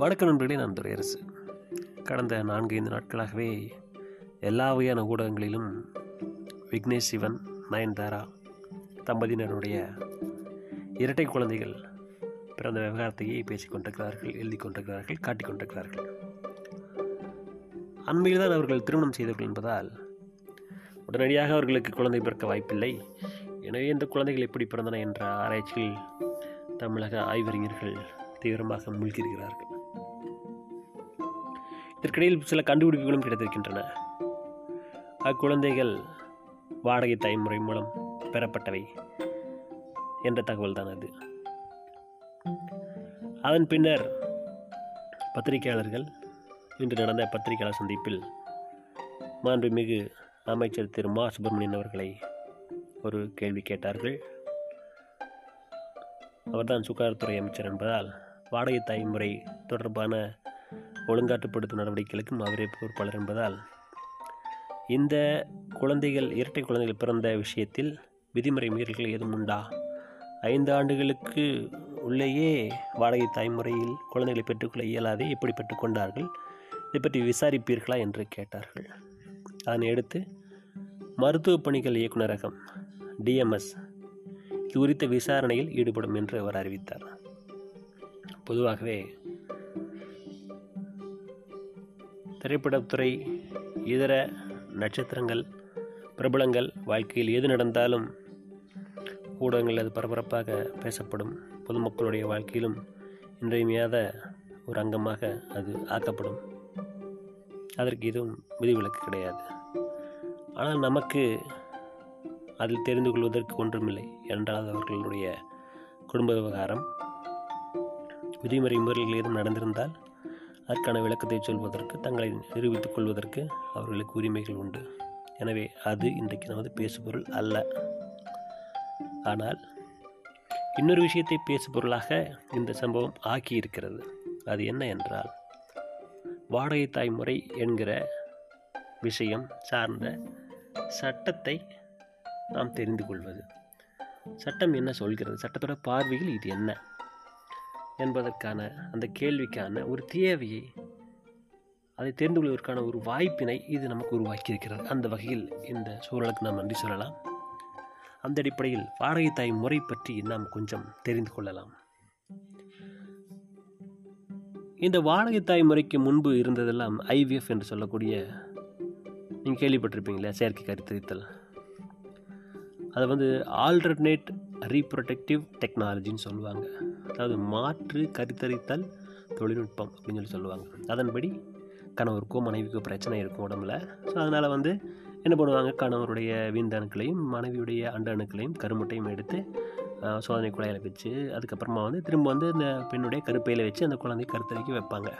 வணக்க நண்பர்களே நான் துரையரசு கடந்த நான்கு ஐந்து நாட்களாகவே எல்லா வகையான ஊடகங்களிலும் விக்னேஷ் சிவன் நயன்தாரா தம்பதியினருடைய இரட்டை குழந்தைகள் பிறந்த விவகாரத்தையே பேசிக்கொண்டிருக்கிறார்கள் எழுதி கொண்டிருக்கிறார்கள் காட்டிக் கொண்டிருக்கிறார்கள். அண்மையில் தான் அவர்கள் திருமணம் செய்தவர்கள் என்பதால் உடனடியாக அவர்களுக்கு குழந்தை பிறக்க வாய்ப்பில்லை. எனவே இந்த குழந்தைகள் எப்படி பிறந்தன என்ற ஆராய்ச்சியில் தமிழக ஆய்வறிஞர்கள் தீவிரமாக மூழ்கியிருக்கிறார்கள். இதற்கிடையில் சில கண்டுபிடிப்புகளும் கிடைத்திருக்கின்றன. அக்குழந்தைகள் வாடகை தாய்முறை மூலம் பெறப்பட்டவை என்ற தகவல் தான் அது. அதன் பின்னர் பத்திரிகையாளர்கள் இன்று நடந்த பத்திரிகையாளர் சந்திப்பில் மாண்புமிகு அமைச்சர் திரு. மா. சுப்பிரமணியன் அவர்களை ஒரு கேள்வி கேட்டார்கள். அவர்தான் சுகாதாரத்துறை அமைச்சர் என்பதால் வாடகை தாய்முறை தொடர்பான ஒழுங்காற்றுப்படுத்தும் நடவடிக்கைகளுக்கும் அவரே பொறுப்பாளர் என்பதால் இந்த குழந்தைகள் இரட்டை குழந்தைகள் பிறந்த விஷயத்தில் விதிமுறை மீறல்கள் ஏதும் உண்டா? ஐந்து ஆண்டுகளுக்கு உள்ளேயே வாடகை தாய்முறையில் குழந்தைகளை பெற்றுக்கொள்ள இயலாதே எப்படி பெற்றுக்கொண்டார்கள் இதை பற்றி விசாரிப்பீர்களா என்று கேட்டார்கள். அதனை அடுத்து மருத்துவ பணிகள் இயக்குநரகம் டிஎம்எஸ் இது குறித்த விசாரணையில் ஈடுபடும் என்று அவர் அறிவித்தார். பொதுவாகவே திரைப்படத்துறை இதர நட்சத்திரங்கள் பிரபலங்கள் வாழ்க்கையில் எது நடந்தாலும் ஊடகங்கள் அது பரபரப்பாக பேசப்படும். பொதுமக்களுடைய வாழ்க்கையிலும் இன்றியமையாத ஒரு அங்கமாக அது ஆக்கப்படும். அதற்கு எதுவும் விதிவிலக்கு கிடையாது. ஆனால் நமக்கு அதில் தெரிந்து கொள்வதற்கு ஒன்றுமில்லை என்றால் அவர்களுடைய குடும்ப விவகாரம். விதிமுறை முறைகள் ஏதும் நடந்திருந்தால் அதற்கான விளக்கத்தை சொல்வதற்கு தங்களை நிரூபித்துக் கொள்வதற்கு அவர்களுக்கு உரிமைகள் உண்டு. எனவே அது இன்றைக்கு நமது பேசுபொருள் அல்ல. ஆனால் இன்னொரு விஷயத்தை பேசுபொருளாக இந்த சம்பவம் ஆக்கியிருக்கிறது. அது என்ன என்றால் வாடகை தாய்முறை என்கிற விஷயம் சார்ந்த சட்டத்தை நாம் தெரிந்து கொள்வது. சட்டம் என்ன சொல்கிறது? சட்டத்தோட பார்வையில் இது என்ன? என்பதற்கான அந்த கேள்விக்கான ஒரு தேவையை அதை தெரிந்து கொள்வதற்கான ஒரு வாய்ப்பினை இது நமக்கு உருவாக்கி இருக்கிறது அந்த வகையில் இந்த சூழலுக்கு நாம் நன்றி சொல்லலாம். அந்த அடிப்படையில் வாடகை தாய் முறை பற்றி நாம் கொஞ்சம் தெரிந்து கொள்ளலாம். இந்த வாடகை தாய் முறைக்கு முன்பு இருந்ததெல்லாம் ஐவிஎஃப் என்று சொல்லக்கூடிய நீங்கள் கேள்விப்பட்டிருப்பீங்களா? செயற்கை கருத்தரித்தல். அதை வந்து ஆல்டர்னேட் ரீப்ரொடக்டிவ் டெக்னாலஜின்னு சொல்லுவாங்க. அதாவது மாற்று கருத்தரித்தல் தொழில்நுட்பம் அப்படின்னு சொல்லி சொல்லுவாங்க. அதன்படி கணவருக்கோ மனைவிக்கோ பிரச்சனை இருக்கும் உடம்புல. ஸோ அதனால் வந்து என்ன பண்ணுவாங்க? கணவருடைய வீந்தணுக்களையும் மனைவியுடைய அண்ட அணுக்களையும் கருமுட்டையும் எடுத்து சோதனை குழாயில் வச்சு அதுக்கப்புறமா வந்து திரும்ப வந்து இந்த பெண்ணுடைய கருப்பையில் வச்சு அந்த குழந்தைய கருத்தரிக்க வைப்பாங்க.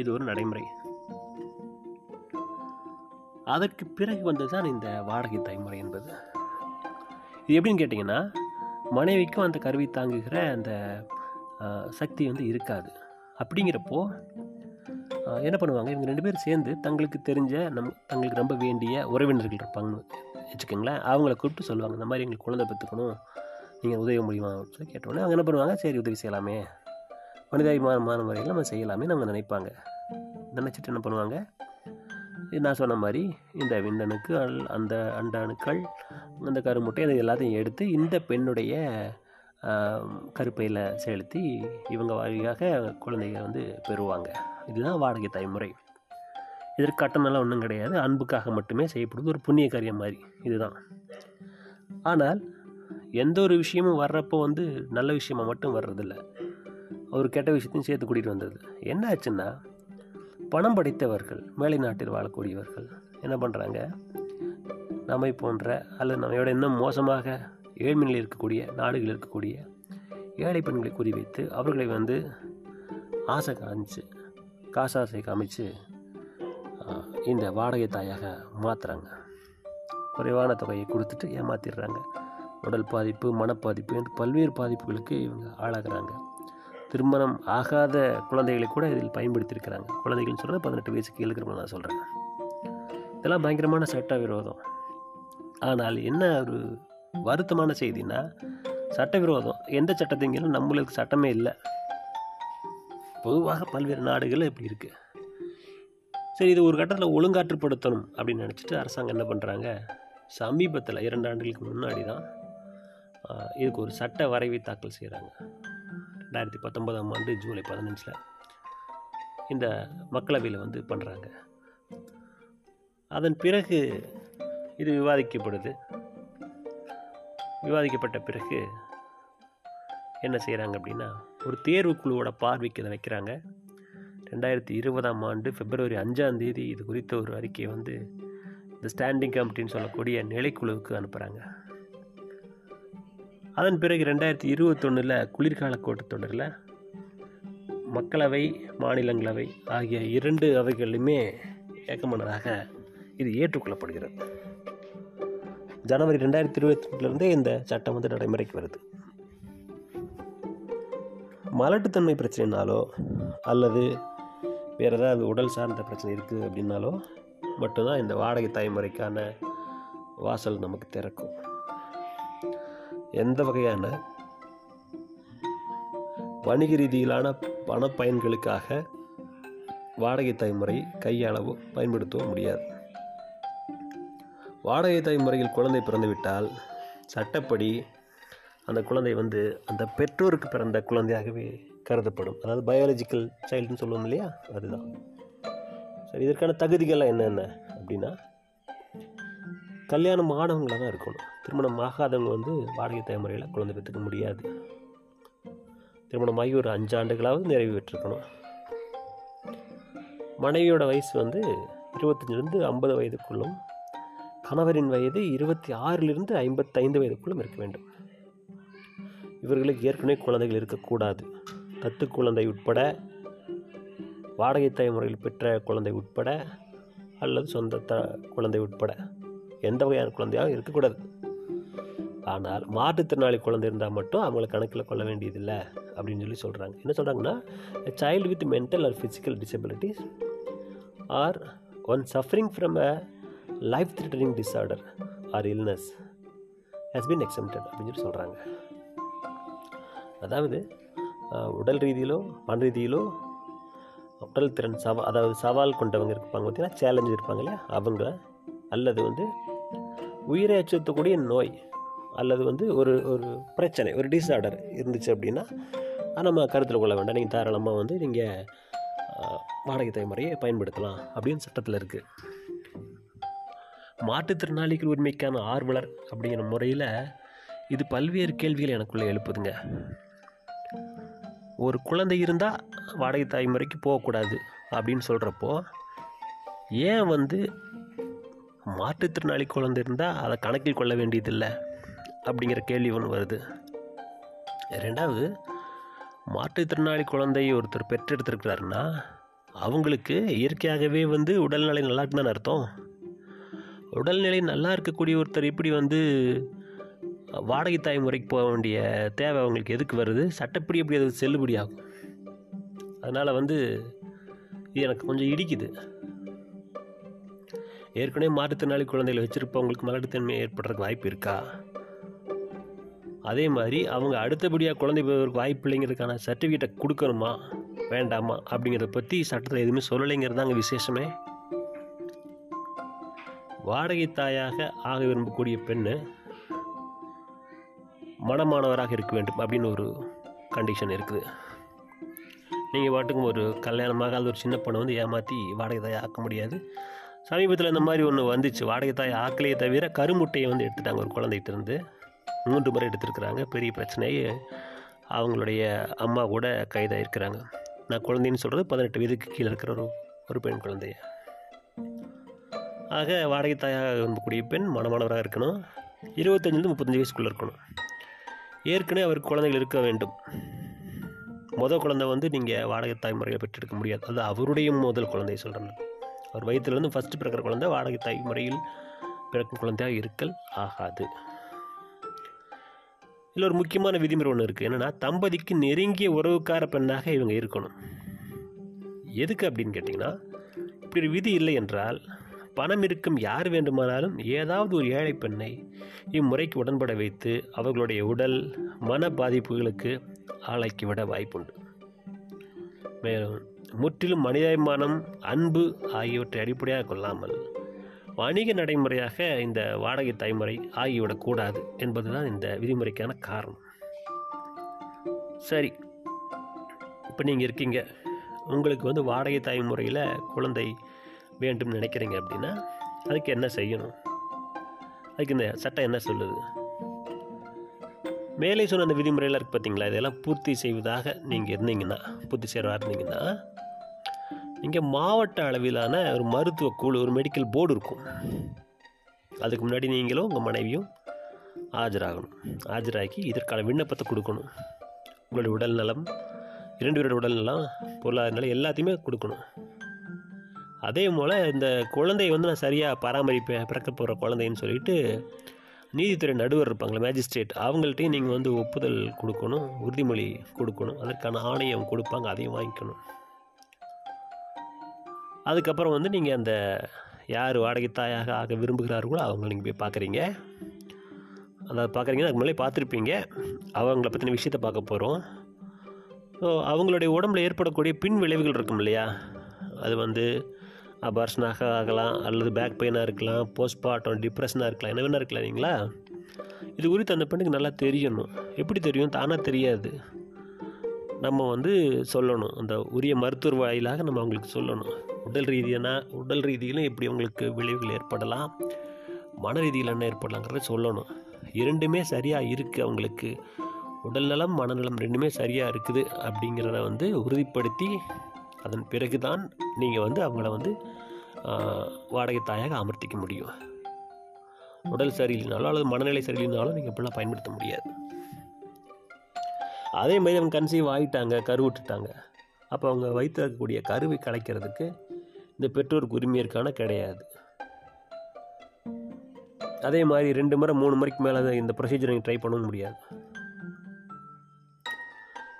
இது ஒரு நடைமுறை. அதற்கு பிறகு வந்தது தான் இந்த வாடகை தாய்முறை என்பது. இது எப்படின்னு கேட்டிங்கன்னா மனைவிக்கும் அந்த கருவி தாங்குகிற அந்த சக்தி வந்து இருக்காது. அப்படிங்கிறப்போ என்ன பண்ணுவாங்க? இவங்க ரெண்டு பேரும் சேர்ந்து தங்களுக்கு தெரிஞ்ச நம் தங்களுக்கு ரொம்ப வேண்டிய உறவினர்கள் இருப்பாங்கன்னு வச்சுக்கோங்களேன். அவங்கள கூப்பிட்டு சொல்லுவாங்க இந்த மாதிரி எங்களுக்கு குழந்தை பெற்றுக்கணும். நீங்கள் உதவி முடியுமா? அப்படின்னு சொல்லி கேட்டோன்னே அவங்க என்ன பண்ணுவாங்க? சரி உதவி செய்யலாமே. மனிதாபிமானமான முறையில் நம்ம செய்யலாமே. அவங்க நினைப்பாங்க. நினச்சிட்டு என்ன பண்ணுவாங்க? நான் சொன்ன மாதிரி இந்த விந்தணுக்கள் அந்த அண்ட அணுக்கள் அந்த கருமுட்டை அதை எல்லாத்தையும் எடுத்து இந்த பெண்ணுடைய கருப்பையில் செலுத்தி இவங்க வழியாக குழந்தைகள் வந்து பெறுவாங்க. இதுதான் வாடகை தாய்முறை. இதற்கு கட்டணம்லாம் ஒன்றும் கிடையாது. அன்புக்காக மட்டுமே செய்யப்படுது. ஒரு புண்ணிய காரியம் மாதிரி. இதுதான். ஆனால் எந்த ஒரு விஷயமும் வர்றப்போ வந்து நல்ல விஷயமாக மட்டும் வர்றதில்ல. ஒரு கெட்ட விஷயத்தையும் சேர்த்து கூட்டிகிட்டு வந்தது. என்ன ஆச்சுன்னா பணம் படைத்தவர்கள் மேலை நாட்டில் வாழக்கூடியவர்கள் என்ன பண்ணுறாங்க நம்மை போன்ற அல்லது நம்மையோட இன்னும் மோசமாக ஏழ்மையில் இருக்கக்கூடிய நாடுகளில் இருக்கக்கூடிய ஏழை பெண்களை குறிவைத்து அவர்களை வந்து ஆசை காமிச்சு காசாசை காமிச்சு இந்த வாடகை தாயாக மாற்றுறாங்க குறைவான தொகையை கொடுத்துட்டு ஏமாத்திடுறாங்க. உடல் பாதிப்பு மனப்பாதிப்பு என்று பல்வேறு பாதிப்புகளுக்கு இவங்க ஆளாகிறாங்க. திருமணம் ஆகாத குழந்தைகளை கூட இதில் பயன்படுத்தியிருக்கிறாங்க. குழந்தைகள்னு சொல்கிறது பதினெட்டு வயசுக்கு கீழே இருக்கிறவங்க நான் சொல்கிறேன் இதெல்லாம் பயங்கரமான சட்ட விரோதம் ஆனால் என்ன ஒரு வருத்தமான செய்தின்னா சட்டவிரோதம். எந்த சட்டத்தையும் நம்மளுக்கு சட்டமே இல்லை. பொதுவாக பல்வேறு நாடுகளில் இப்படி இருக்குது சரி இது ஒரு கட்டத்தில் ஒழுங்காற்றுப்படுத்தணும் அப்படின்னு நினச்சிட்டு அரசாங்கம் என்ன பண்ணுறாங்க சமீபத்தில் இரண்டு ஆண்டுகளுக்கு முன்னாடி தான் இதுக்கு ஒரு சட்ட வரைவை தாக்கல் செய்கிறாங்க ரெண்டாயிரத்தி பத்தொன்பதாம் ஆண்டு ஜூலை பதினஞ்சில் இந்த மக்களவையில் வந்து பண்ணுறாங்க. அதன் பிறகு இது விவாதிக்கப்படுது. விவாதிக்கப்பட்ட பிறகு என்ன செய்கிறாங்க அப்படின்னா ஒரு தேர்வு குழுவோட பார்வைக்கு இதை வைக்கிறாங்க. ரெண்டாயிரத்தி இருபதாம் ஆண்டு பிப்ரவரி அஞ்சாம் தேதி இது குறித்த ஒரு அறிக்கையை வந்து இந்த ஸ்டாண்டிங் கமிட்டின்னு சொல்லக்கூடிய நிலைக்குழுவுக்கு அனுப்புகிறாங்க. அதன் பிறகு ரெண்டாயிரத்தி இருபத்தொன்னில் குளிர்கால கூட்டத்தொடரில் மக்களவை மாநிலங்களவை ஆகிய இரண்டு அவைகளிலுமே ஏக்கமானதாக இது ஏற்றுக்கொள்ளப்படுகிறது. ஜனவரி ரெண்டாயிரத்தி இருபத்தி இந்த சட்டம் வந்து நடைமுறைக்கு வருது. மலட்டுத்தன்மை பிரச்சனைனாலோ அல்லது வேறு ஏதாவது உடல் சார்ந்த பிரச்சனை இருக்குது அப்படின்னாலோ மட்டும்தான் இந்த வாடகை தாய்முறைக்கான வாசல் நமக்கு திறக்கும். எந்த வகையான வணிக ரீதியிலான பண பயன்களுக்காக வாடகை தாய்முறை கையாளவோ பயன்படுத்தவோ முடியாது. வாடகை தாய்முறையில் குழந்தை பிறந்துவிட்டால் சட்டப்படி அந்த குழந்தை வந்து அந்த பெற்றோருக்கு பிறந்த குழந்தையாகவே கருதப்படும். அதாவது பயாலஜிக்கல் சைல்டுன்னு சொல்லுவோம் இல்லையா? அதுதான். சரி இதற்கான தகுதிகள்லாம் என்னென்ன அப்படின்னா கல்யாணம் ஆனவங்களாக தான் இருக்கணும். திருமணம் ஆகாதவங்க வந்து வாடகை தலைமுறையில் குழந்தை பெற்றுக்க முடியாது. திருமணமாகி ஒரு அஞ்சு ஆண்டுகளாவது நிறைவு பெற்றிருக்கணும். மனைவியோட வயசு வந்து இருபத்தஞ்சிலிருந்து ஐம்பது வயதுக்குள்ளும் கணவரின் வயது இருபத்தி ஆறிலிருந்து ஐம்பத்தைந்து வயதுக்குள்ளும் இருக்க வேண்டும். இவர்களுக்கு ஏற்கனவே குழந்தைகள் இருக்கக்கூடாது. தத்து குழந்தை உட்பட வாடகை தலைமுறையில் பெற்ற குழந்தை உட்பட அல்லது சொந்த த குழந்தை உட்பட எந்த வகையான குழந்தையாகவும் இருக்கக்கூடாது. ஆனால் மாற்றுத்திறனாளி குழந்தை இருந்தால் மட்டும் அவங்கள கணக்கில் கொள்ள வேண்டியதில்லை அப்படின்னு சொல்லி சொல்கிறாங்க என்ன சொல்கிறாங்கன்னா child with mental or physical disabilities or one suffering from a life threatening disorder or illness has been exempted அப்படின்னு சொல்லி சொல்கிறாங்க அதாவது உடல் ரீதியிலோ மன ரீதியிலோ உடல் திறன் சவா அதாவது சவால் கொண்டவங்க இருப்பாங்க பார்த்தீங்கன்னா சேலஞ்சு இருப்பாங்க இல்லையா? அவங்க அல்லது வந்து உயிரை அச்சுறுத்தக்கூடிய நோய் அல்லது வந்து ஒரு ஒரு பிரச்சனை ஒரு டிஸார்டர் இருந்துச்சு அப்படின்னா நம்ம கருத்தில் கொள்ள வேண்டாம். நீங்கள் தாராளமாக வந்து நீங்கள் வாடகை தாய் முறையை பயன்படுத்தலாம் அப்படின்னு சட்டத்தில் இருக்குது மாற்றுத்திறனாளிகள் உரிமைக்கான ஆர்வலர் அப்படிங்கிற முறையில் இது பல்வேறு கேள்விகளை எனக்குள்ளே எழுப்புதுங்க. ஒரு குழந்தை இருந்தால் வாடகை தாய் முறைக்கு போகக்கூடாது அப்படின்னு சொல்கிறப்போ ஏன் வந்து மாற்றுத்திறனாளி குழந்தை இருந்தால் அதை கணக்கில் கொள்ள வேண்டியதில்லை? அப்படிங்கிற கேள்வி ஒன்று வருது. ரெண்டாவது மாற்றுத்திறனாளி குழந்தை ஒருத்தர் பெற்றெடுத்திருக்கிறாருன்னா அவங்களுக்கு இயற்கையாகவே வந்து உடல்நிலை நல்லா இருக்குன்னு அர்த்தம்? உடல்நிலை நல்லா இருக்கக்கூடிய ஒருத்தர் இப்படி வந்து வாடகை தாய் முறைக்கு போக வேண்டிய தேவை அவங்களுக்கு எதுக்கு வருது? சட்டப்படி எப்படி அது செல்லுபடி ஆகும்? அதனால் வந்து இது எனக்கு கொஞ்சம் இடிக்குது. ஏற்கனவே மாற்றுத்திறனாளி குழந்தைகளை வச்சுருப்பவங்களுக்கு மலட்டுத்தன்மை ஏற்படுறதுக்கு வாய்ப்பு இருக்கா? அதே மாதிரி அவங்க அடுத்தபடியாக குழந்தை பெறுவதற்கு வாய்ப்பு இல்லைங்கிறதுக்கான சர்டிஃபிகேட்டை கொடுக்கணுமா? வேண்டாமா? அப்படிங்கிறத பற்றி சட்டத்தில் எதுவுமே சொல்லலைங்கிறது தாங்க விசேஷமே. வாடகை தாயாக ஆக விரும்பக்கூடிய பெண்ணு மனமானவராக இருக்க வேண்டும் அப்படின்னு ஒரு கண்டிஷன் இருக்குது. நீங்கள் பாட்டுக்கும் ஒரு கல்யாணமாக அது ஒரு சின்ன பொண்ணை வந்து ஏமாற்றி வாடகை தாயை ஆக்க முடியாது. சமீபத்தில் இந்த மாதிரி ஒன்று வந்துச்சு. வாடகை தாயை ஆக்கலையே தவிர கருமுட்டையை வந்து எடுத்துட்டாங்க ஒரு குழந்தைகிட்டேருந்து மூன்று முறை எடுத்திருக்கிறாங்க. பெரிய பிரச்சனையே அவங்களுடைய அம்மா கூட கைதாயிருக்கிறாங்க. நான் குழந்தைன்னு சொல்கிறது பதினெட்டு வயதுக்கு கீழே இருக்கிற ஒரு ஒரு பெண் குழந்தைய? ஆக வாடகை தாயாக விரும்பக்கூடிய பெண் மனமானவராக இருக்கணும். இருபத்தஞ்சிலிருந்து முப்பத்தஞ்சு வயசுக்குள்ளே இருக்கணும். ஏற்கனவே அவருக்கு குழந்தைகள் இருக்க வேண்டும். முதல் குழந்தை வந்து நீங்கள் வாடகை தாய் முறையில் பெற்றெடுக்க முடியாது. அது அவருடைய முதல் குழந்தையை சொல்கிறேன் அவர் வயிற்றுலேருந்து ஃபஸ்ட்டு பிறக்கிற குழந்தை வாடகை தாய் முறையில் பிறக்கும் குழந்தையாக இருக்கல் ஆகாது. இதில் ஒரு முக்கியமான விதிமுறை ஒன்று இருக்குது என்னென்னா தம்பதிக்கு நெருங்கிய உறவுக்கார பெண்ணாக இவங்க இருக்கணும். எதுக்கு அப்படின்னு கேட்டிங்கன்னா இப்படி ஒரு விதி இல்லை என்றால் பணம் இருக்கும் யார் வேண்டுமானாலும் ஏதாவது ஒரு ஏழை பெண்ணை இம்முறைக்கு உடன்பட வைத்து அவர்களுடைய உடல் மன பாதிப்புகளுக்கு ஆளாக்கிவிட வாய்ப்புண்டு. மேலும் முற்றிலும் மனிதாபிமானம் அன்பு ஆகியவற்றை அடிப்படையாக கொள்ளாமல் வணிக நடைமுறையாக இந்த வாடகை தாய்முறை ஆகிவிடக்கூடாது என்பதுதான் இந்த விதிமுறைக்கான காரணம். சரி இப்போ நீங்கள் இருக்கீங்க. உங்களுக்கு வந்து வாடகை தாய்முறையில் குழந்தை வேண்டும் நினைக்கிறீங்க அப்படின்னா அதுக்கு என்ன செய்யணும்? அதுக்கு இந்த சட்டம் என்ன சொல்லுது? மேலே சொன்ன அந்த விதிமுறையெல்லாம் இருக்குது பார்த்தீங்களா இதெல்லாம் பூர்த்தி செய்வதாக நீங்கள் இருந்தீங்கன்னா பூர்த்தி செய்கிறவா இருந்தீங்கன்னா இங்கே மாவட்ட அளவிலான ஒரு மருத்துவ குழு ஒரு மெடிக்கல் போர்டு இருக்கும். அதுக்கு முன்னாடி நீங்களும் உங்கள் மனைவியும் ஆஜராகணும். ஆஜராகி இதற்கான விண்ணப்பத்தை கொடுக்கணும். உங்களுடைய உடல் நலம் இரண்டு பேரோட உடல் நலம் பொருளாதார நிலை எல்லாத்தையுமே கொடுக்கணும். அதே போல் இந்த குழந்தையை வந்து நான் சரியாக பராமரிப்பேன் பிறக்க போகிற குழந்தைன்னு சொல்லிட்டு நீதித்துறை நடுவர் இருப்பாங்களே மேஜிஸ்ட்ரேட் அவங்கள்ட்டையும் நீங்கள் வந்து ஒப்புதல் கொடுக்கணும் உறுதிமொழி கொடுக்கணும். அதற்கான ஆணையம் கொடுப்பாங்க அதையும் வாங்கிக்கணும். அதுக்கப்புறம் வந்து நீங்கள் அந்த யார் வாடகை தாயாக ஆக விரும்புகிறார்களோ அவங்கள நீங்கள் போய் பார்க்குறீங்க அதை பார்க்குறீங்கன்னா அதுக்கு முன்னாடி பார்த்துருப்பீங்க. அவங்கள பற்றின விஷயத்தை பார்க்க போகிறோம் ஸோ அவங்களுடைய உடம்புல ஏற்படக்கூடிய பின் விளைவுகள் இருக்கும் இல்லையா? அது வந்து அபார்ஷனாக ஆகலாம் அல்லது பேக் பெயினாக இருக்கலாம் போஸ்ட்மார்ட்டம் டிப்ரெஷனாக இருக்கலாம் என்ன வேணா இருக்கலாம் இல்லைங்களா? இது குறித்து அந்த பெண்ணுக்கு நல்லா தெரியணும். எப்படி தெரியும்? தானாக தெரியாது. நம்ம வந்து சொல்லணும். அந்த உரிய மருத்துவர் வாயிலாக நம்ம அவங்களுக்கு சொல்லணும். உடல் ரீதியான உடல் ரீதியிலும் எப்படி அவங்களுக்கு விளைவுகள் ஏற்படலாம் மன ரீதியில் என்ன ஏற்படலாங்கிறத சொல்லணும். இரண்டுமே சரியாக இருக்குது அவங்களுக்கு. உடல் நலம் மனநலம் ரெண்டுமே சரியாக இருக்குது அப்படிங்கிறத வந்து உறுதிப்படுத்தி அதன் பிறகு தான் நீங்கள் வந்து அவங்கள வந்து வாடகை தாயாக அமர்த்திக்க முடியும். உடல் சரியில்லைனாலும் அல்லது மனநிலை சரியில்லைனாலும் நீங்கள் இப்படிலாம் பயன்படுத்த முடியாது. அதே மாதிரி அவங்க கன்சீவ் ஆகிட்டாங்க கருவுட்டுட்டாங்க அப்போ அவங்க வைத்திருக்கக்கூடிய கருவை கலைக்கிறதுக்கு இந்த பெற்றோருக்கு உரிமை இருக்கான கிடையாது. அதே மாதிரி ரெண்டு முறை மூணு முறைக்கு மேலே இந்த ப்ரொசீஜர் நீங்கள் ட்ரை பண்ணவும் முடியாது.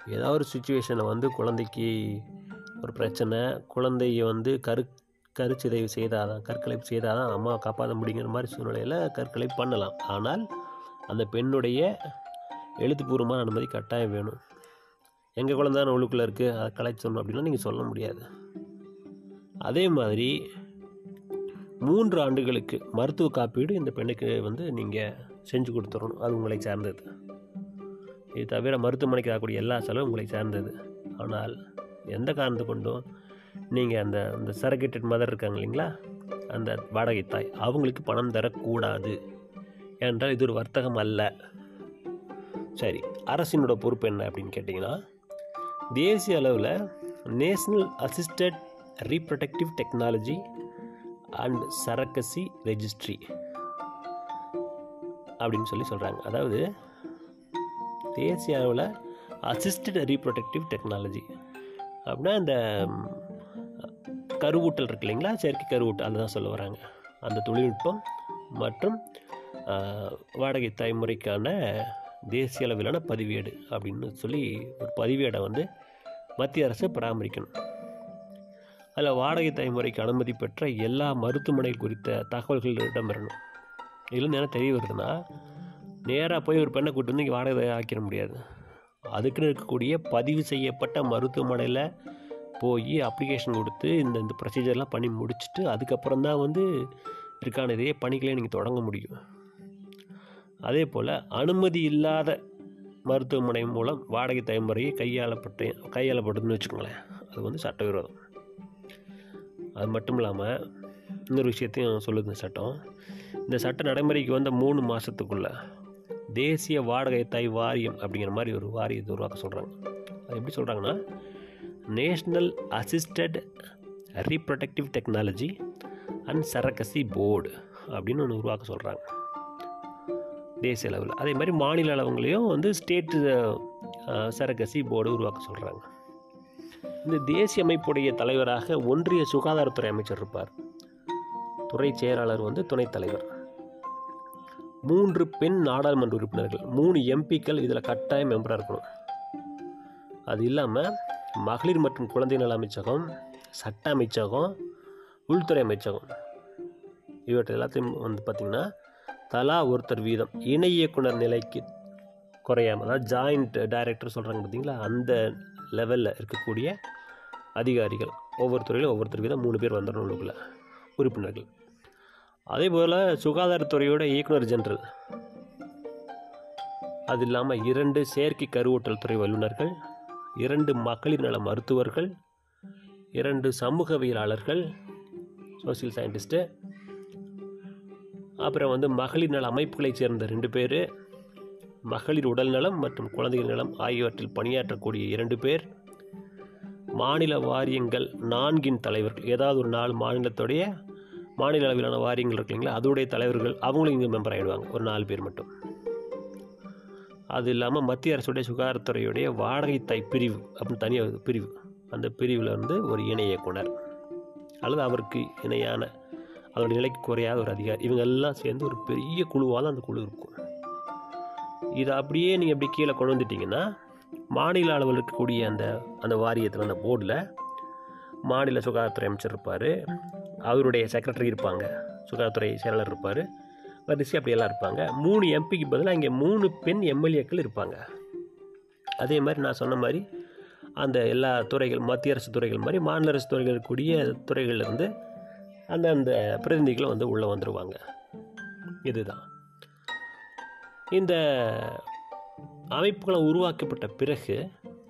ஏதாவது ஒரு சுச்சுவேஷனில் வந்து குழந்தைக்கு ஒரு பிரச்சனை குழந்தைய வந்து கரு கருச்சிதைவு செய்தாதான் கற்களைப்பு செய்தாதான் அம்மாவை காப்பாற்ற முடியுங்கிற மாதிரி சூழ்நிலையில் கற்களை பண்ணலாம். ஆனால் அந்த பெண்ணுடைய எழுத்துப்பூர்வமான அனுமதி கட்டாயம் வேணும். எங்கள் குழந்தை உள்ளுக்குள்ளே இருக்குது அதை கலைச்சணும் அப்படின்னா நீங்கள் சொல்ல முடியாது. அதே மாதிரி மூன்று ஆண்டுகளுக்கு மருத்துவ காப்பீடு இந்த பெண்ணுக்கு வந்து நீங்கள் செஞ்சு கொடுத்துடணும். அது உங்களை சார்ந்தது. இது தவிர மருத்துவமனைக்கு ஆகக்கூடிய எல்லா செலவும் உங்களை சார்ந்தது. ஆனால் எந்த காரணத்தை கொண்டும் நீங்கள் அந்த அந்த சரகேட்டட் மதர் இருக்காங்க இல்லைங்களா? அந்த வாடகை தாய் அவங்களுக்கு பணம் தரக்கூடாது ஏனென்றால் இது ஒரு வர்த்தகம் அல்ல. சரி அரசினோட பொறுப்பு என்ன அப்படின்னு கேட்டிங்கன்னா தேசிய அளவில் national assisted reproductive technology and surrogacy registry அப்படின்னு சொல்லி சொல்கிறாங்க அதாவது தேசிய அளவில் அசிஸ்டட் ரீப்ரொடக்டிவ் டெக்னாலஜி அப்படின்னா இந்த கருவூட்டல் இருக்கு இல்லைங்களா? செயற்கை கருவூட்டல் அதை தான் சொல்ல வராங்க. அந்த தொழில்நுட்பம் மற்றும் வாடகை தலைமுறைக்கான தேசிய அளவிலான பதிவேடு அப்படின்னு சொல்லி ஒரு பதிவேடை வந்து மத்திய அரசு பராமரிக்கணும். அதில் வாடகை தலைமுறைக்கு அனுமதி பெற்ற எல்லா மருத்துவமனை குறித்த தகவல்கள் இடம்பெறணும் இதில் என்ன தெரிய வருதுன்னா நேராக போய் ஒரு பெண்ணை கூட்டு வந்து இங்கே வாடகை ஆக்கிட முடியாது. அதுக்குன்னு இருக்கக்கூடிய பதிவு செய்யப்பட்ட மருத்துவமனையில் போய் அப்ளிகேஷன் கொடுத்து இந்த இந்த ப்ரொசீஜர்லாம் பண்ணி முடிச்சுட்டு அதுக்கப்புறம் தான் வந்து இருக்கான இதே பணிகளை நீங்கள் தொடங்க முடியும். அதே போல் அனுமதி இல்லாத மருத்துவமனை மூலம் வாடகை தலைமுறையை கையாளப்பட்டு கையாளப்படுதுன்னு வச்சுக்கோங்களேன். அது வந்து சட்டவிரோதம். அது மட்டும் இல்லாமல் இன்னொரு விஷயத்தையும் சொல்லுது இந்த சட்டம். இந்த சட்ட நடைமுறைக்கு வந்த மூணு மாதத்துக்குள்ளே தேசிய வாடகை தாய் வாரியம் அப்படிங்கிற மாதிரி ஒரு வாரியத்தை உருவாக்க சொல்கிறாங்க அது எப்படி சொல்கிறாங்கன்னா national assisted reproductive technology and surrogacy board அப்படின்னு ஒன்று உருவாக்க சொல்கிறாங்க தேசிய அளவில். அதே மாதிரி மாநில அளவுங்களையும் வந்து ஸ்டேட்டு சரக்கசி போர்டு உருவாக்க சொல்கிறாங்க இந்த தேசிய அமைப்புடைய தலைவராக ஒன்றிய சுகாதாரத்துறை அமைச்சர் இருப்பார். துறை செயலாளர் வந்து துணைத் தலைவர். மூன்று பெண் நாடாளுமன்ற உறுப்பினர்கள் மூணு எம்பிக்கள் இதில் கட்டாயம் மெம்பராக இருக்கணும். அது இல்லாமல் மகளிர் மற்றும் குழந்தை நல அமைச்சகம் சட்ட அமைச்சகம் உள்துறை அமைச்சகம் இவற்றை எல்லாத்தையும் வந்து பார்த்திங்கன்னா தலா ஒருத்தர் வீதம் இணை இயக்குனர் நிலைக்கு குறையாம அதாவது ஜாயிண்ட் டைரக்டர் சொல்கிறாங்க பார்த்தீங்களா அந்த லெவலில் இருக்கக்கூடிய அதிகாரிகள். ஒவ்வொரு துறையிலும் ஒவ்வொருத்தருக்கு தான் மூணு பேர் வந்துடணும் உள்ளுக்குள்ள. உறுப்பினர்கள். அதே போல் சுகாதாரத்துறையோட இயக்குனர் ஜெனரல் அது இல்லாமல் இரண்டு செயற்கை கருவூட்டல் துறை வல்லுநர்கள் இரண்டு மகளிர் நல மருத்துவர்கள் இரண்டு சமூகவியலாளர்கள் சோசியல் சயின்டிஸ்ட்டு அப்புறம் வந்து மகளிர் நல அமைப்புகளைச் சேர்ந்த ரெண்டு பேர் மகளிர் உடல்நலம் மற்றும் குழந்தைகள் நலம் ஆகியவற்றில் பணியாற்றக்கூடிய இரண்டு பேர். மாநில வாரியங்கள் நான்கின் தலைவர்கள். ஏதாவது ஒரு நாலு மாநிலத்துடைய மாநில அளவிலான வாரியங்கள் இருக்கு இல்லைங்களா? அதோடைய தலைவர்கள் அவங்களும் இங்கே மெம்பர் ஆகிடுவாங்க. ஒரு நாலு பேர் மட்டும். அது இல்லாமல் மத்திய அரசுடைய சுகாதாரத்துறையுடைய வாடகை தாய் பிரிவு அப்படின்னு தனியாக பிரிவு. அந்த பிரிவில் வந்து ஒரு இணை இயக்குனர். அல்லது அவருக்கு இணையான அதோடைய நிலைக்கு குறையாத ஒரு அதிகாரி. இவங்க எல்லாம் சேர்ந்து ஒரு பெரிய குழுவாக தான் அந்த குழு இருக்கும். இதை அப்படியே நீங்கள் அப்படி கீழே கொண்டு வந்துட்டிங்கன்னா மாநில அளவில் இருக்கக்கூடிய அந்த அந்த வாரியத்தில் அந்த போர்டில் மாநில சுகாதாரத்துறை அமைச்சர் இருப்பார். அவருடைய செக்ரட்டரி இருப்பாங்க. சுகாதாரத்துறை செயலாளர் இருப்பார். வரிசை அப்படியெல்லாம் இருப்பாங்க. மூணு எம்பிக்கு பதிலாக இங்கே மூணு பெண் எம்எல்ஏக்கள் இருப்பாங்க. அதே மாதிரி நான் சொன்ன மாதிரி அந்த எல்லா துறைகள் மத்திய அரசு துறைகள் மாதிரி மாநில அரசு துறைகள் கூடிய துறைகள்லேருந்து அந்த அந்த பிரதிநிதிகளும் வந்து உள்ளே வந்துடுவாங்க இதுதான். இந்த அமைப்புகளை உருவாக்கப்பட்ட பிறகு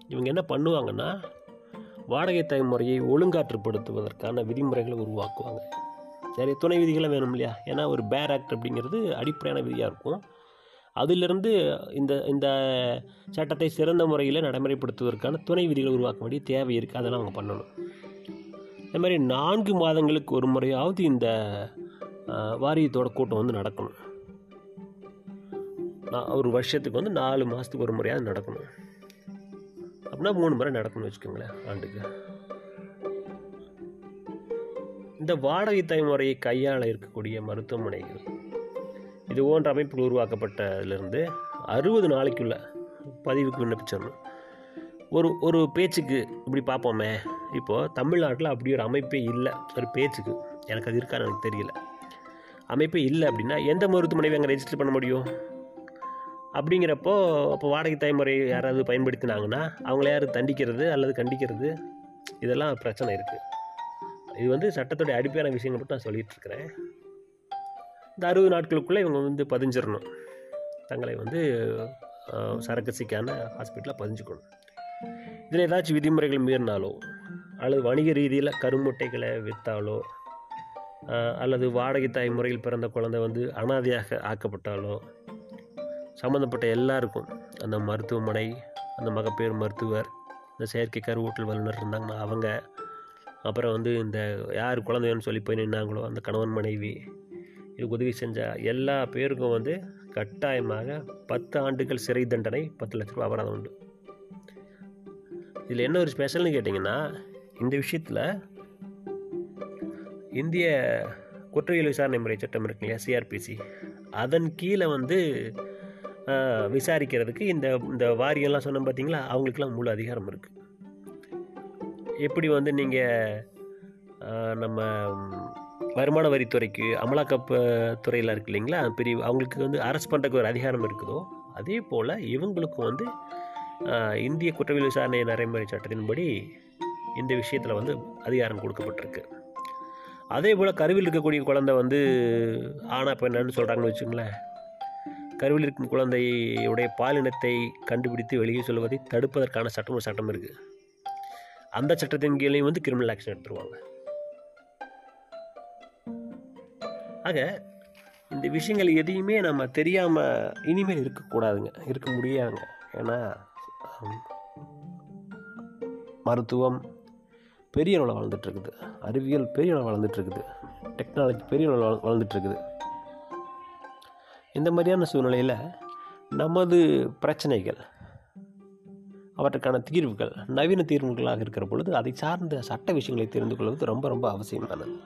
இவங்க என்ன பண்ணுவாங்கன்னா வாடகை தாய் முறையை ஒழுங்காற்றுப்படுத்துவதற்கான விதிமுறைகளை உருவாக்குவாங்க. நிறைய துணை விதிகளும் வேணும் இல்லையா? ஏன்னா ஒரு பேர் ஆக்ட் அப்படிங்கிறது அடிப்படையான விதியாக இருக்கும். அதிலிருந்து இந்த இந்த சட்டத்தை சிறந்த முறையில் நடைமுறைப்படுத்துவதற்கான துணை விதிகளை உருவாக்க வேண்டிய தேவை இருக்குது அதெல்லாம் அவங்க பண்ணணும். அது மாதிரி நான்கு மாதங்களுக்கு ஒரு முறையாவது இந்த வாரியத்தோட கூட்டம் வந்து நடக்கணும். நான் ஒரு வருஷத்துக்கு வந்து நாலு மாதத்துக்கு ஒரு முறையாவது நடக்கணும். அப்படின்னா மூணு முறை நடக்கணும்னு வச்சுக்கோங்களேன் ஆண்டுக்கு. இந்த வாடகை தலைமுறையை கையாள இருக்கக்கூடிய மருத்துவமனைகள் இது போன்ற அமைப்புகள் உருவாக்கப்பட்டதுலேருந்து அறுபது நாளைக்குள்ள பதிவுக்கு விண்ணப்பிச்சிடணும். ஒரு ஒரு பேச்சுக்கு இப்படி பார்ப்போமே இப்போது தமிழ்நாட்டில் அப்படி ஒரு அமைப்பே இல்லை ஒரு பேச்சுக்கு. எனக்கு அது இருக்கான்னு எனக்கு தெரியல. அமைப்பே இல்லை அப்படின்னா எந்த மருத்துவமனை அங்கே ரெஜிஸ்டர் பண்ண முடியும்? அப்படிங்கிறப்போ அப்போ வாடகை தலைமுறை யாராவது பயன்படுத்தினாங்கன்னா அவங்கள யாரும் தண்டிக்கிறது அல்லது கண்டிக்கிறது? இதெல்லாம் பிரச்சனை இருக்குது இது வந்து சட்டத்துடைய அடிப்படையான விஷயங்கள் மட்டும் நான் சொல்லிகிட்ருக்கிறேன் இந்த அறுபது நாட்களுக்குள்ளே இவங்க வந்து பதிஞ்சிடணும் தங்களை வந்து சரக்கசிக்கான ஹாஸ்பிட்டலில் பதிஞ்சுக்கணும். இதில் ஏதாச்சும் விதிமுறைகள் மீறினாலோ அல்லது வணிக ரீதியில் கருமுட்டைகளை விற்றாலோ அல்லது வாடகை தாய் முறையில் பிறந்த குழந்தை வந்து அனாதையாக ஆக்கப்பட்டாலோ சம்மந்தப்பட்ட எல்லாருக்கும் அந்த மருத்துவமனை அந்த மகப்பேறு மருத்துவர் இந்த செயற்கை கருவூட்டல் வல்லுநர் இருந்தாங்கன்னா அவங்க அப்புறம் வந்து இந்த யார் குழந்தைன்னு சொல்லி போய் நின்னாங்களோ அந்த கணவன் மனைவி இதுக்கு உதவி செஞ்ச எல்லா பேருக்கும் வந்து கட்டாயமாக பத்து ஆண்டுகள் சிறை தண்டனை பத்து லட்ச ரூபா அபராதம் உண்டு. இதில் என்ன ஒரு ஸ்பெஷல்னு கேட்டிங்கன்னா இந்த விஷயத்தில் இந்திய குற்றவியல் விசாரணை முறை சட்டம் இருக்கு இல்லையா சிஆர்பிசி அதன் கீழே வந்து விசாரிக்கிறதுக்கு இந்த இந்த வாரியம்லாம் சொன்னோம் பார்த்தீங்களா அவங்களுக்கெல்லாம் முழு அதிகாரம் இருக்குது எப்படி வந்து நீங்கள் நம்ம வருமான வரித்துறைக்கு அமலாக்கப்பு துறையில் இருக்கு இல்லைங்களா? பிரிவு அவங்களுக்கு வந்து அரசு பண்ணுறதுக்கு ஒரு அதிகாரம் இருக்குதோ அதே போல் இவங்களுக்கும் வந்து இந்திய குற்றவியல் விசாரணை நடைமுறை சட்டத்தின்படி இந்த விஷயத்தில் வந்து அதிகாரம் கொடுக்கப்பட்டிருக்கு. அதே போல் கருவில் இருக்கக்கூடிய குழந்தை வந்து ஆனா பெண்ணான்னு சொல்கிறாங்கன்னு வச்சுங்களேன் கருவில் இருக்கும் குழந்தையுடைய பாலினத்தை கண்டுபிடித்து வெளியே சொல்வதை தடுப்பதற்கான சட்டம் ஒரு சட்டம் இருக்குது அந்த சட்டத்தின் கீழேயும் வந்து கிரிமினல் ஆக்ஷன் எடுத்துருவாங்க. ஆக இந்த விஷயங்கள் எதையுமே நம்ம தெரியாமல் இனிமேல் இருக்கக்கூடாதுங்க. இருக்க முடியாதுங்க. ஏன்னா மருத்துவம் பெரிய அளவில் வளர்ந்துட்டு இருக்குது. அறிவியல் பெரிய அளவில் வளர்ந்துட்டு இருக்குது. டெக்னாலஜி பெரிய அளவில் வள- வளர்ந்துட்டு இருக்குது. இந்த மாதிரியான சூழ்நிலையில் நமது பிரச்சனைகள் அவற்றுக்கான தீர்வுகள் நவீன தீர்வுகளாக இருக்கிற பொழுது அதை சார்ந்த சட்ட விஷயங்களை தெரிந்து கொள்வது ரொம்ப ரொம்ப அவசியமானது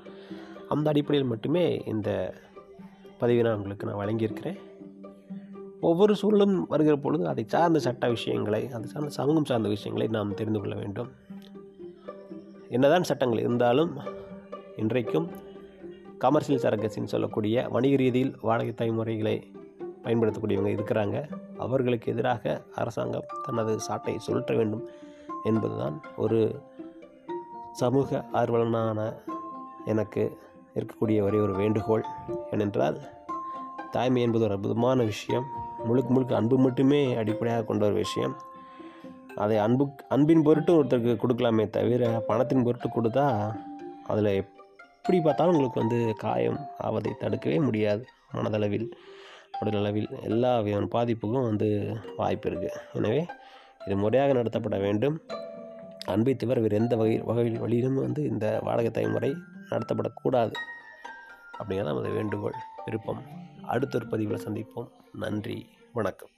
அந்த அடிப்படையில் மட்டுமே இந்த பதிவை நான் உங்களுக்கு நான் வழங்கியிருக்கிறேன். ஒவ்வொரு சூழலும் வருகிற பொழுது அதை சார்ந்த சட்ட விஷயங்களை அது சார்ந்த சமூகம் சார்ந்த விஷயங்களை நாம் தெரிந்து கொள்ள வேண்டும். என்னதான் சட்டங்கள் இருந்தாலும் இன்றைக்கும் கமர்ஷியல் சரக்கசின்னு சொல்லக்கூடிய வணிக ரீதியில் வாடகை தாய் முறைகளை பயன்படுத்தக்கூடியவங்க இருக்கிறாங்க. அவர்களுக்கு எதிராக அரசாங்கம் தனது சாட்டை சுழற்ற வேண்டும் என்பதுதான் ஒரு சமூக ஆர்வலனான எனக்கு இருக்கக்கூடிய ஒரே ஒரு வேண்டுகோள். ஏனென்றால் தாய்மை என்பது ஒரு அற்புதமான விஷயம். முழுக்க முழுக்க அன்பு மட்டுமே அடிப்படையாக கொண்ட ஒரு விஷயம். அதை அன்பு அன்பின் பொருட்டு ஒருத்தருக்கு கொடுக்கலாமே தவிர பணத்தின் பொருட்டு கொடுத்தா அதில் எப்படி பார்த்தாலும் உங்களுக்கு வந்து காயம் ஆவதை தடுக்கவே முடியாது. மனதளவில் உடலளவில் எல்லா வகையான பாதிப்புக்கும் வந்து வாய்ப்பு இருக்குது எனவே இது முறையாக நடத்தப்பட வேண்டும். அன்பை தவிர வேறு எந்த வகை வகையில் வழியிலும் வந்து இந்த வாடகை தலைமுறை நடத்தப்படக்கூடாது. அப்படிங்கிறத நமது வேண்டுகோள் விருப்பம். அடுத்த ஒரு பதிவில் சந்திப்போம். நன்றி வணக்கம்.